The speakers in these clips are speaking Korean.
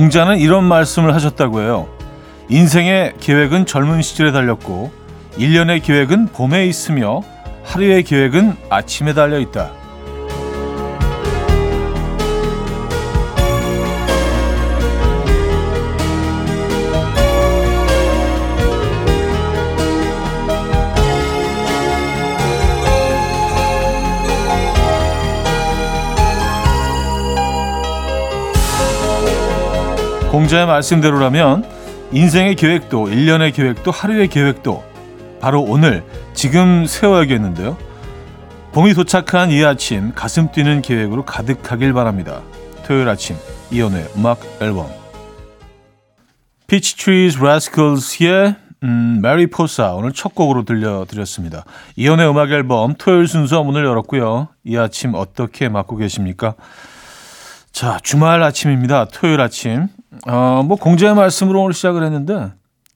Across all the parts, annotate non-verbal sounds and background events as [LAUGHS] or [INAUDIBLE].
공자는 이런 말씀을 하셨다고 해요. 인생의 계획은 젊은 시절에 달렸고 1년의 계획은 봄에 있으며 하루의 계획은 아침에 달려 있다. 공자의 말씀대로라면 인생의 계획도, 1년의 계획도, 하루의 계획도 바로 오늘, 지금 세워야겠는데요. 봄이 도착한 이 아침, 가슴 뛰는 계획으로 가득하길 바랍니다. 토요일 아침, 이연의 음악 앨범. Trees Rascals의 음, 메리 포사 오늘 첫 곡으로 들려드렸습니다. 이연의 음악 앨범 토요일 순서 문을 열었고요. 이 아침 어떻게 맞고 계십니까? 자, 주말 아침입니다. 토요일 아침. 어, 뭐 공자의 말씀으로 오늘 시작을 했는데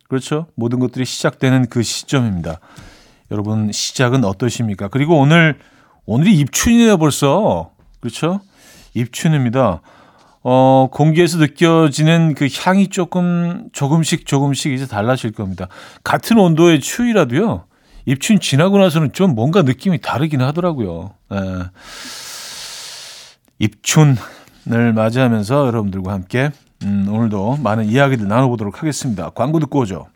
그렇죠. 모든 것들이 시작되는 그 시점입니다. 여러분 시작은 어떠십니까? 그리고 오늘 오늘이 입춘이에요 벌써 그렇죠? 입춘입니다. 어, 공기에서 느껴지는 그 향이 조금 조금씩 조금씩 이제 달라질 겁니다. 같은 온도의 추위라도요. 입춘 지나고 나서는 좀 뭔가 느낌이 다르긴 하더라고요. 에. 예. 입춘을 맞이하면서 여러분들과 함께 음, 오늘도 많은 이야기들 나눠보도록 하겠습니다. 광고 듣고 오죠.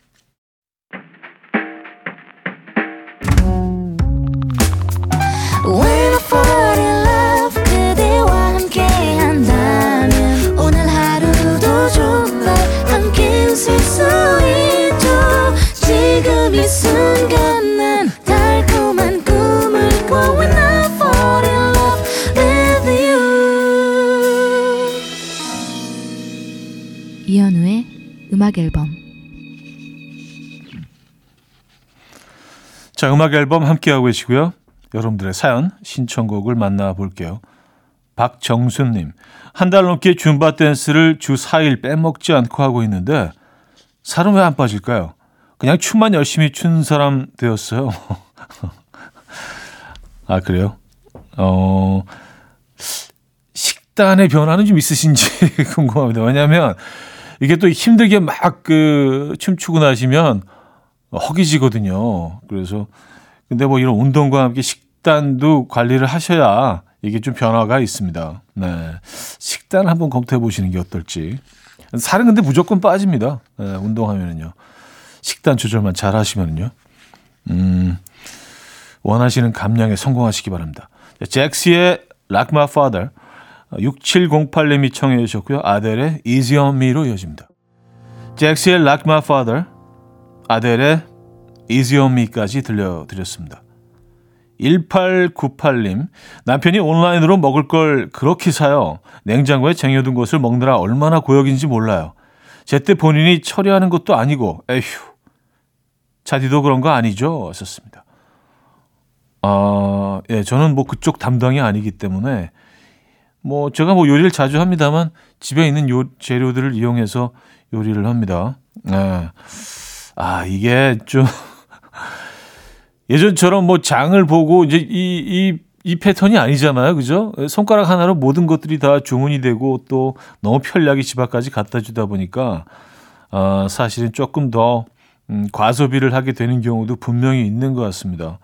음악 앨범 자, 음악 앨범 함께하고 계시고요. 여러분들의 사연, 신청곡을 만나볼게요. 박정순님, 한 달 넘게 줌바 댄스를 주 4일 빼먹지 않고 하고 있는데, 살은 왜 안 빠질까요? 그냥 춤만 열심히 춘 사람 되었어요. [LAUGHS] 아, 그래요? 어, 식단의 변화는 좀 있으신지 [LAUGHS] 궁금합니다. 왜냐면, 하 이게 또 힘들게 막 그 춤추고 나시면 허기지거든요. 그래서 근데 뭐 이런 운동과 함께 식단도 관리를 하셔야 이게 좀 변화가 있습니다. 네. 식단 한번 검토해 보시는 게 어떨지. 살은 근데 무조건 빠집니다. 네, 운동하면은요. 식단 조절만 잘 하시면은요. 음, 원하시는 감량에 성공하시기 바랍니다. 잭스의 Like My 6708님이 청해 주셨고요. 아델의 Easy On Me로 이어집니다. 잭스의 Like My Father, 아델의 Easy On Me까지 들려드렸습니다. 1898님, 남편이 온라인으로 먹을 걸 그렇게 사요. 냉장고에 쟁여둔 것을 먹느라 얼마나 고역인지 몰라요. 제때 본인이 처리하는 것도 아니고, 에휴. 자디도 그런 거 아니죠? 하셨습니다. 아, 예, 저는 뭐 그쪽 담당이 아니기 때문에 뭐 제가 뭐 요리를 자주 합니다만 집에 있는 요 재료들을 이용해서 요리를 합니다. 네. 아 이게 좀 [LAUGHS] 예전처럼 뭐 장을 보고 이제 이 이 이 패턴이 아니잖아요, 그죠? 손가락 하나로 모든 것들이 다 주문이 되고 또 너무 편리하게 집 앞까지 갖다 주다 보니까 아, 사실은 조금 더 음, 과소비를 하게 되는 경우도 분명히 있는 것 같습니다.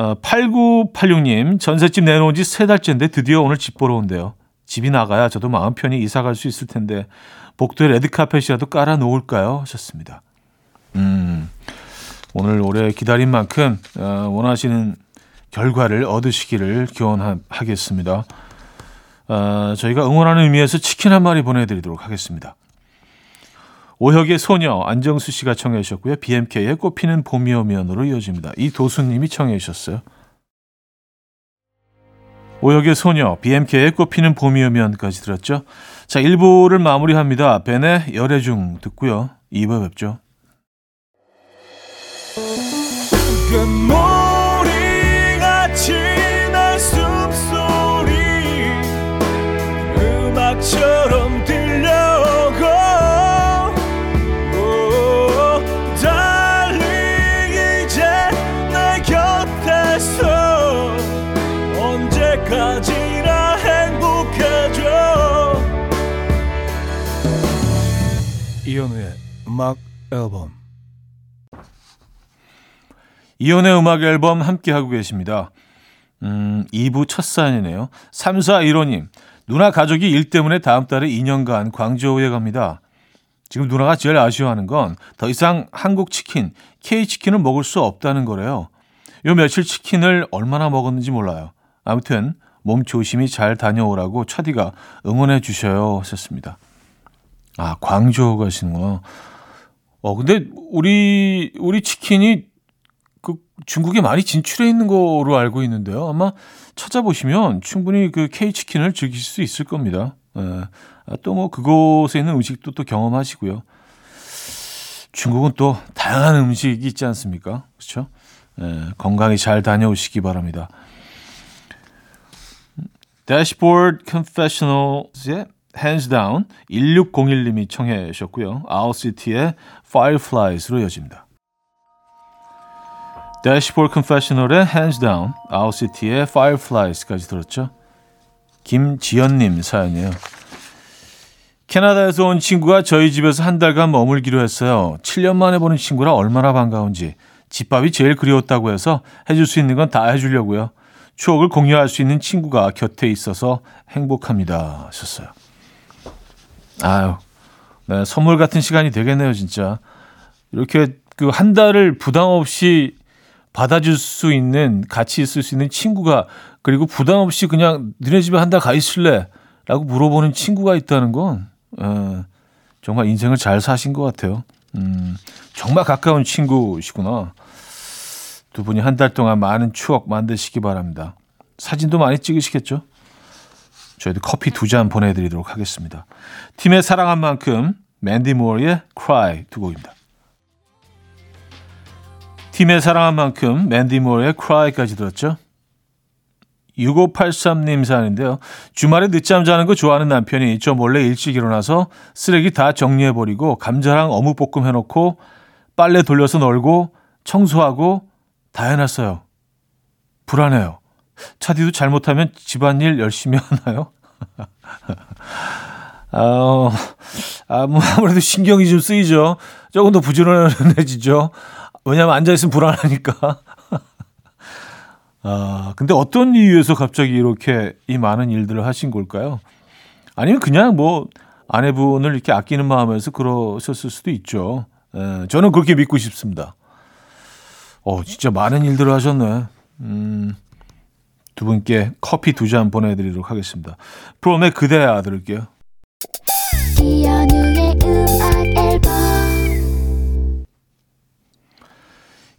어, 8986님, 전셋집 내놓은 지 세 달째인데 드디어 오늘 집 보러 온대요. 집이 나가야 저도 마음 편히 이사 갈 수 있을 텐데, 복도에 레드카펫이라도 깔아 놓을까요? 하셨습니다. 음, 오늘 오래 기다린 만큼, 어, 원하시는 결과를 얻으시기를 기원하겠습니다. 어, 저희가 응원하는 의미에서 치킨 한 마리 보내드리도록 하겠습니다. 오혁의 소녀 안정수 씨가 청해 주셨고요. BMK의 꽃피는 봄이 오면으로 이어집니다. 이 도수 님이 청해 주셨어요. 오혁의 소녀 BMK의 꽃피는 봄이 오면까지 들었죠. 자 1부를 마무리합니다. 벤의 열애중 듣고요. 2부 뵙죠. 이현우의 음악 앨범 이혼의 음악 앨범 함께하고 계십니다. 음, 2부 첫 사연이네요. 3415님, 누나 가족이 일 때문에 다음 달에 2년간 광저우에 갑니다. 지금 누나가 제일 아쉬워하는 건 더 이상 한국 치킨, K치킨을 먹을 수 없다는 거래요. 요 며칠 치킨을 얼마나 먹었는지 몰라요. 아무튼 몸 조심히 잘 다녀오라고 차디가 응원해 주셔요 하셨습니다. 아, 광저우 가시는구나. 어, 근데 우리 우리 치킨이 그 중국에 많이 진출해 있는 거로 알고 있는데요. 아마 찾아보시면 충분히 그 K 치킨을 즐길 수 있을 겁니다. 예. 아, 또뭐 그곳에 있는 음식도 또 경험하시고요. 중국은 또 다양한 음식이 있지 않습니까? 그렇죠? 예, 건강히 잘 다녀오시기 바랍니다. Dashboard Confessionals의 Hands Down 1601님이 청해 주셨고요. 아웃시티의 Fireflies로 이어집니다. Dashboard Confessional의 Hands Down, 아웃시티의 Fireflies까지 들었죠. 김지연님 사연이에요. 캐나다에서 온 친구가 저희 집에서 한 달간 머물기로 했어요. 7년 만에 보는 친구라 얼마나 반가운지. 집밥이 제일 그리웠다고 해서 해줄 수 있는 건 다 해주려고요. 추억을 공유할 수 있는 친구가 곁에 있어서 행복합니다. 하셨어요. 아유, 네, 선물 같은 시간이 되겠네요, 진짜. 이렇게 그 한 달을 부담 없이 받아줄 수 있는, 같이 있을 수 있는 친구가, 그리고 부담 없이 그냥 너네 집에 한 달 가 있을래? 라고 물어보는 친구가 있다는 건, 에, 정말 인생을 잘 사신 것 같아요. 음, 정말 가까운 친구시구나. 두 분이 한 달 동안 많은 추억 만드시기 바랍니다. 사진도 많이 찍으시겠죠? 저희도 커피 두 잔 보내드리도록 하겠습니다. 팀의 사랑한 만큼 맨디 모어의 Cry 두 곡입니다. 팀의 사랑한 만큼 맨디 모어의 Cry까지 들었죠. 6583님 사연인데요. 주말에 늦잠 자는 거 좋아하는 남편이 저 몰래 일찍 일어나서 쓰레기 다 정리해버리고 감자랑 어묵볶음 해놓고 빨래 돌려서 널고 청소하고 다 해놨어요. 불안해요. 차디도 잘못하면 집안일 열심히 [LAUGHS] 하나요? [LAUGHS] 아, 아, 뭐 아무래도 신경이 좀 쓰이죠. 조금 더 부지런해지죠. 왜냐하면 앉아있으면 불안하니까. [LAUGHS] 아, 근데 어떤 이유에서 갑자기 이렇게 이 많은 일들을 하신 걸까요? 아니면 그냥 뭐 아내분을 이렇게 아끼는 마음에서 그러셨을 수도 있죠. 에, 저는 그렇게 믿고 싶습니다. 어, 진짜 많은 일들을 하셨네. 음, 두 분께 커피 두 잔 보내드리도록 하겠습니다. 프롬의 그대야 들을게요. 이연우의 음악 앨범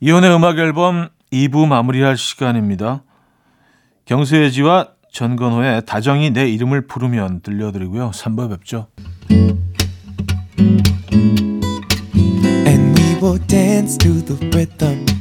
이연의 음악 앨범 2부 마무리할 시간입니다. 경수예지와 전건호의 다정이 내 이름을 부르면 들려드리고요. 3부 뵙죠. And we will dance to the rhythm.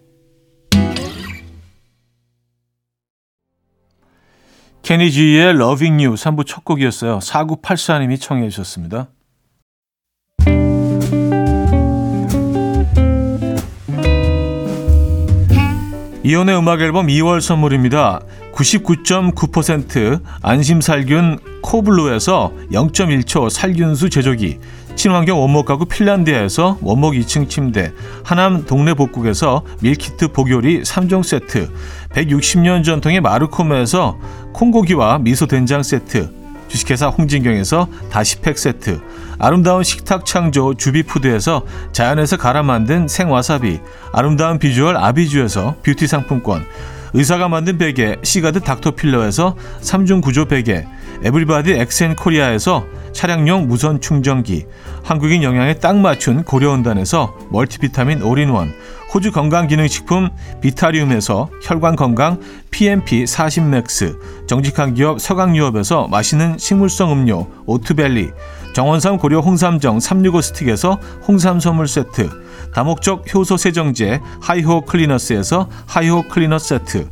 케니지의 Loving You 3부 첫 곡이었어요. 4984님이 청해 주셨습니다. 이혼의 음악 앨범 2월 선물입니다. 99.9% 안심살균 코블루에서 0.1초 살균수 제조기 친환경 원목 가구 핀란드에서 원목 2층 침대, 하남 동네 복국에서 밀키트 복요리 3종 세트, 160년 전통의 마르코메에서 콩고기와 미소 된장 세트, 주식회사 홍진경에서 다시팩 세트, 아름다운 식탁 창조 주비푸드에서 자연에서 갈아 만든 생와사비, 아름다운 비주얼 아비주에서 뷰티 상품권, 의사가 만든 베개 시가드 닥터필러에서 3중 구조 베개, 에브리바디 엑센 코리아에서 차량용 무선 충전기, 한국인 영양에 딱 맞춘 고려원단에서 멀티비타민 올인원, 호주 건강기능식품 비타리움에서 혈관건강 PMP 40맥스, 정직한 기업 서강유업에서 맛있는 식물성 음료 오트벨리, 정원삼 고려 홍삼정 365 스틱에서 홍삼 선물 세트, 다목적 효소 세정제 하이호 클리너스에서 하이호 클리너 세트,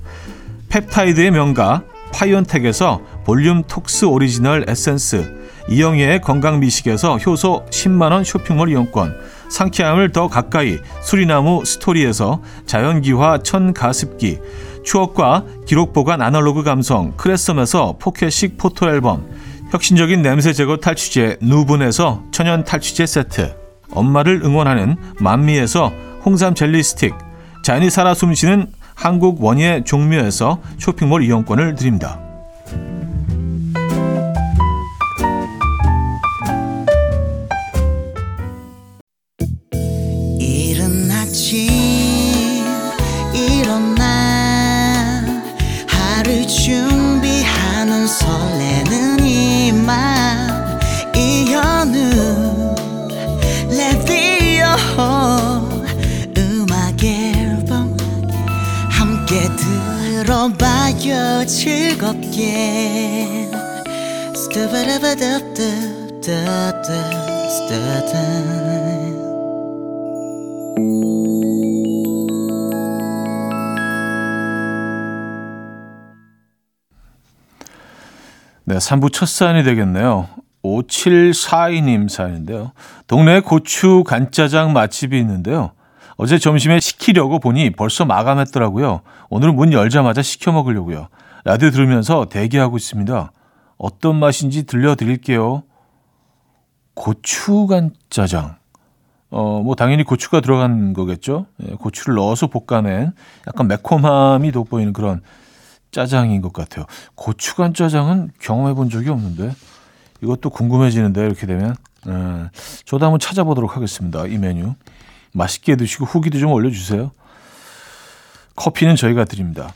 펩타이드의 명가 파이온텍에서 볼륨 톡스 오리지널 에센스, 이영애의 건강미식에서 효소 10만원 쇼핑몰 이용권, 상쾌함을 더 가까이 수리나무 스토리에서 자연기화 천가습기, 추억과 기록 보관 아날로그 감성 크레썸에서 포켓식 포토앨범, 혁신적인 냄새 제거 탈취제 누분에서 천연 탈취제 세트, 엄마를 응원하는 만미에서 홍삼 젤리 스틱, 자연이 살아 숨쉬는 한국 원예 종묘에서 쇼핑몰 이용권을 드립니다. 함께 들어봐요 즐겁게 스타바라바답답답답 네, 3부 첫 사연이 되겠네요. 5742님 사연인데요. 동네에 고추 간짜장 맛집이 있는데요. 어제 점심에 시키려고 보니 벌써 마감했더라고요. 오늘 문 열자마자 시켜 먹으려고요. 라디오 들으면서 대기하고 있습니다. 어떤 맛인지 들려드릴게요. 고추 간 짜장. 어, 뭐 당연히 고추가 들어간 거겠죠. 예, 고추를 넣어서 볶아낸 약간 매콤함이 돋보이는 그런 짜장인 것 같아요. 고추간 짜장은 경험해 본 적이 없는데 이것도 궁금해지는데 이렇게 되면 예, 저도 한번 찾아보도록 하겠습니다. 이 메뉴 맛있게 드시고 후기도 좀 올려주세요. 커피는 저희가 드립니다.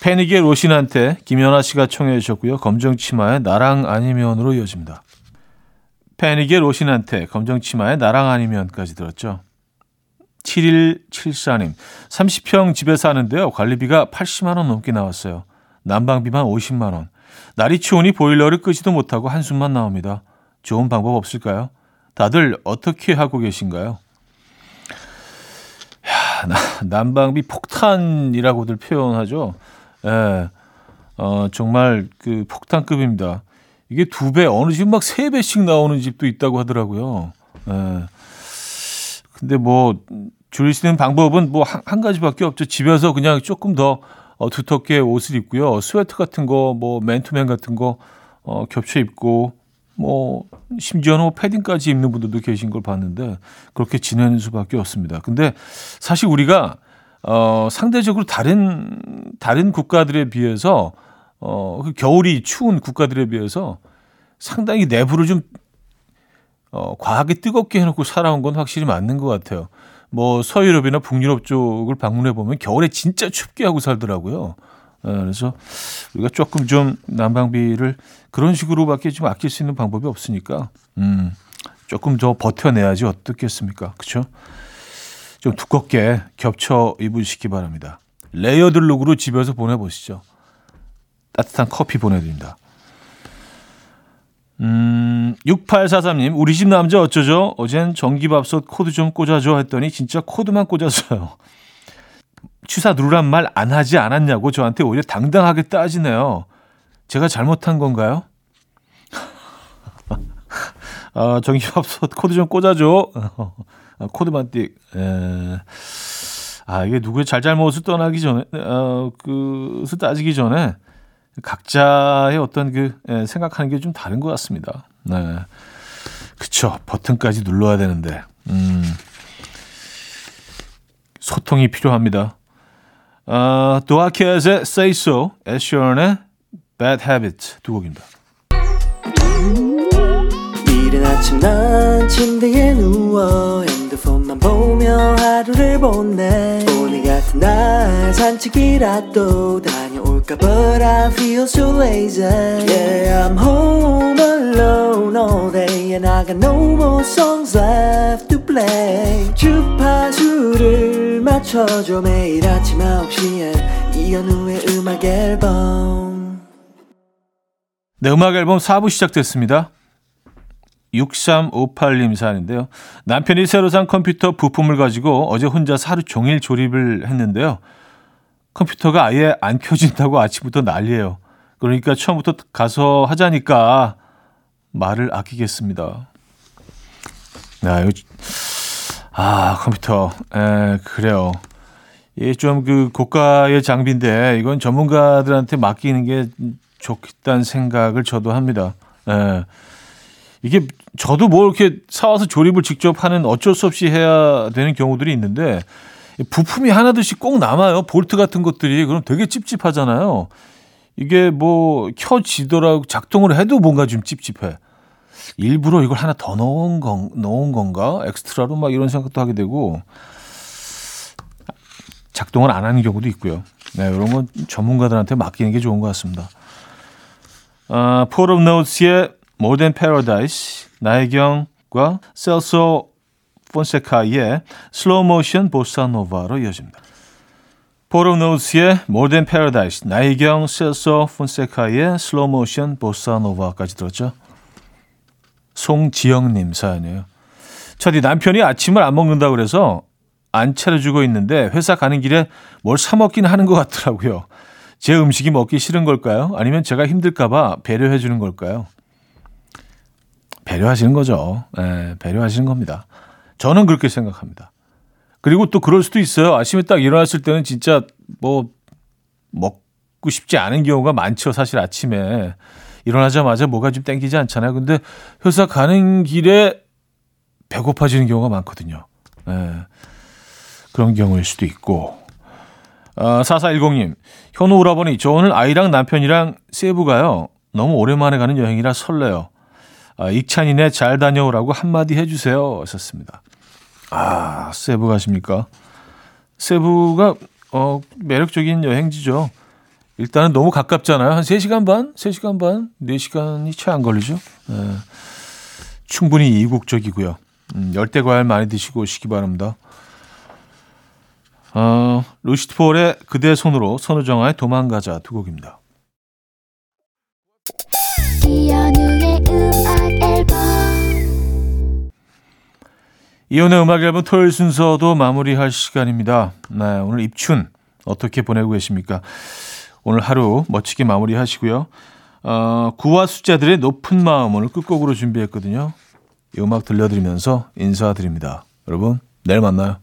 패니기의 로신한테 김연아 씨가 청해 주셨고요. 검정치마의 나랑 아니면으로 이어집니다. 패닉의 로신한테 검정치마에 나랑 아니면까지 들었죠. 7174님, 30평 집에 사는데요. 관리비가 80만 원 넘게 나왔어요. 난방비만 50만 원. 날이 추우니 보일러를 끄지도 못하고 한숨만 나옵니다. 좋은 방법 없을까요? 다들 어떻게 하고 계신가요? 난방비 폭탄이라고들 표현하죠. 예, 어, 정말 그 폭탄급입니다. 이게 두 배, 어느 집 막 세 배씩 나오는 집도 있다고 하더라고요. 예. 근데 뭐, 줄일 수 있는 방법은 뭐 한, 한 가지밖에 없죠. 집에서 그냥 조금 더 어, 두텁게 옷을 입고요. 스웨터 같은 거, 뭐, 맨투맨 같은 거, 어, 겹쳐 입고, 뭐, 심지어는 뭐 패딩까지 입는 분들도 계신 걸 봤는데, 그렇게 지내는 수밖에 없습니다. 근데 사실 우리가, 어, 상대적으로 다른, 다른 국가들에 비해서, 어, 그 겨울이 추운 국가들에 비해서 상당히 내부를 좀, 어, 과하게 뜨겁게 해놓고 살아온 건 확실히 맞는 것 같아요. 뭐 서유럽이나 북유럽 쪽을 방문해 보면 겨울에 진짜 춥게 하고 살더라고요. 예, 그래서 우리가 조금 좀 난방비를 그런 식으로밖에 좀 아낄 수 있는 방법이 없으니까 음, 조금 더 버텨내야지 어떻겠습니까? 그렇죠? 좀 두껍게 겹쳐 입으시기 바랍니다. layered look으로 집에서 보내보시죠. 따뜻한 커피 보내드립니다. 음, 6843님, 우리 집 남자 어쩌죠? 어젠 전기밥솥 코드 좀 꽂아줘 했더니 진짜 코드만 꽂았어요. 취사 누르란 말 안 하지 않았냐고 저한테 오히려 당당하게 따지네요. 제가 잘못한 건가요? [LAUGHS] 아, 전기밥솥 코드 좀 꽂아줘. 아, 코드만 띡. 에... 아, 이게 누구의 잘잘못을 떠나기 전에, 어, 그, 수 따지기 전에 각자의 어떤 그 예, 생각하는 게 좀 다른 것 같습니다. 네, 그쵸. 버튼까지 눌러야 되는데, 음, 소통이 필요합니다. 아, 도아켓의 Say So, 애쉬언의 Bad Habit 두 곡입니다. 이른 아침 난 침대에 누워 핸드폰만 보며 하루를 보내 오늘 같은 날 산책이라도 다 녀올까 But I feel so lazy Yeah I'm home alone all day And I got no more songs left to play 주파수를 맞춰줘 매일 아침 9시에 이현우의 음악 앨범 네, 음악 앨범 4부 시작됐습니다. 6358님 사연인데요. 남편이 새로 산 컴퓨터 부품을 가지고 어제 혼자서 하루 종일 조립을 했는데요. 컴퓨터가 아예 안 켜진다고 아침부터 난리예요. 그러니까 처음부터 가서 하자니까 말을 아끼겠습니다. 야, 이거, 아, 컴퓨터. 에, 그래요. 이게 좀 그 고가의 장비인데 이건 전문가들한테 맡기는 게 좋겠다는 생각을 저도 합니다. 에, 이게 저도 뭐 이렇게 사와서 조립을 직접 하는 어쩔 수 없이 해야 되는 경우들이 있는데 부품이 하나둘씩 꼭 남아요. 볼트 같은 것들이. 그럼 되게 찝찝하잖아요. 이게 뭐 켜지더라고 작동을 해도 뭔가 좀 찝찝해. 일부러 이걸 하나 더 넣은 건, 넣은 건가? 엑스트라로 막 이런 생각도 하게 되고 작동을 안 하는 경우도 있고요. 네, 이런 건 전문가들한테 맡기는 게 좋은 것 같습니다. 아, Port of Notes의 More Than Paradise, 나혜경과 셀소 폰세카의 Slow Motion Bossa Nova로 이어집니다. More Than Paradise, 나혜경, 셀소 폰세카의 Slow Motion Bossa Nova까지 들었죠. 송지영님 사연이에요. 저희 남편이 아침을 안 먹는다고 그래서 안 차려주고 있는데 회사 가는 길에 뭘 사 먹긴 하는 것 같더라고요. 제 음식이 먹기 싫은 걸까요? 아니면 제가 힘들까봐 배려해 주는 걸까요? 배려하시는 거죠. 네, 배려하시는 겁니다. 저는 그렇게 생각합니다. 그리고 또 그럴 수도 있어요. 아침에 딱 일어났을 때는 진짜 뭐 먹고 싶지 않은 경우가 많죠. 사실 아침에 일어나자마자 뭐가 좀 땡기지 않잖아요. 근데 회사 가는 길에 배고파지는 경우가 많거든요. 네. 그런 경우일 수도 있고. 아, 4410님, 현우 오라버니, 저 오늘 아이랑 남편이랑 세부 가요. 너무 오랜만에 가는 여행이라 설레요. 아, 익찬이네 잘 다녀오라고 한마디 해주세요. 하셨습니다. 아, 세부 가십니까? 세부가, 어, 매력적인 여행지죠. 일단은 너무 가깝잖아요. 한 3시간 반? 3시간 반? 4시간이 채 안 걸리죠. 네. 충분히 이국적이고요. 음, 열대 과일 많이 드시고 오시기 바랍니다. 어, 루시트 폴의 그대 손으로 선우정아의 도망가자 두 곡입니다. 이혼의 음악 앨범 토요일 순서도 마무리할 시간입니다. 네, 오늘 입춘 어떻게 보내고 계십니까? 오늘 하루 멋지게 마무리하시고요. 어, 구와 숫자들의 높은 마음 오늘 끝곡으로 준비했거든요. 이 음악 들려드리면서 인사드립니다. 여러분, 내일 만나요.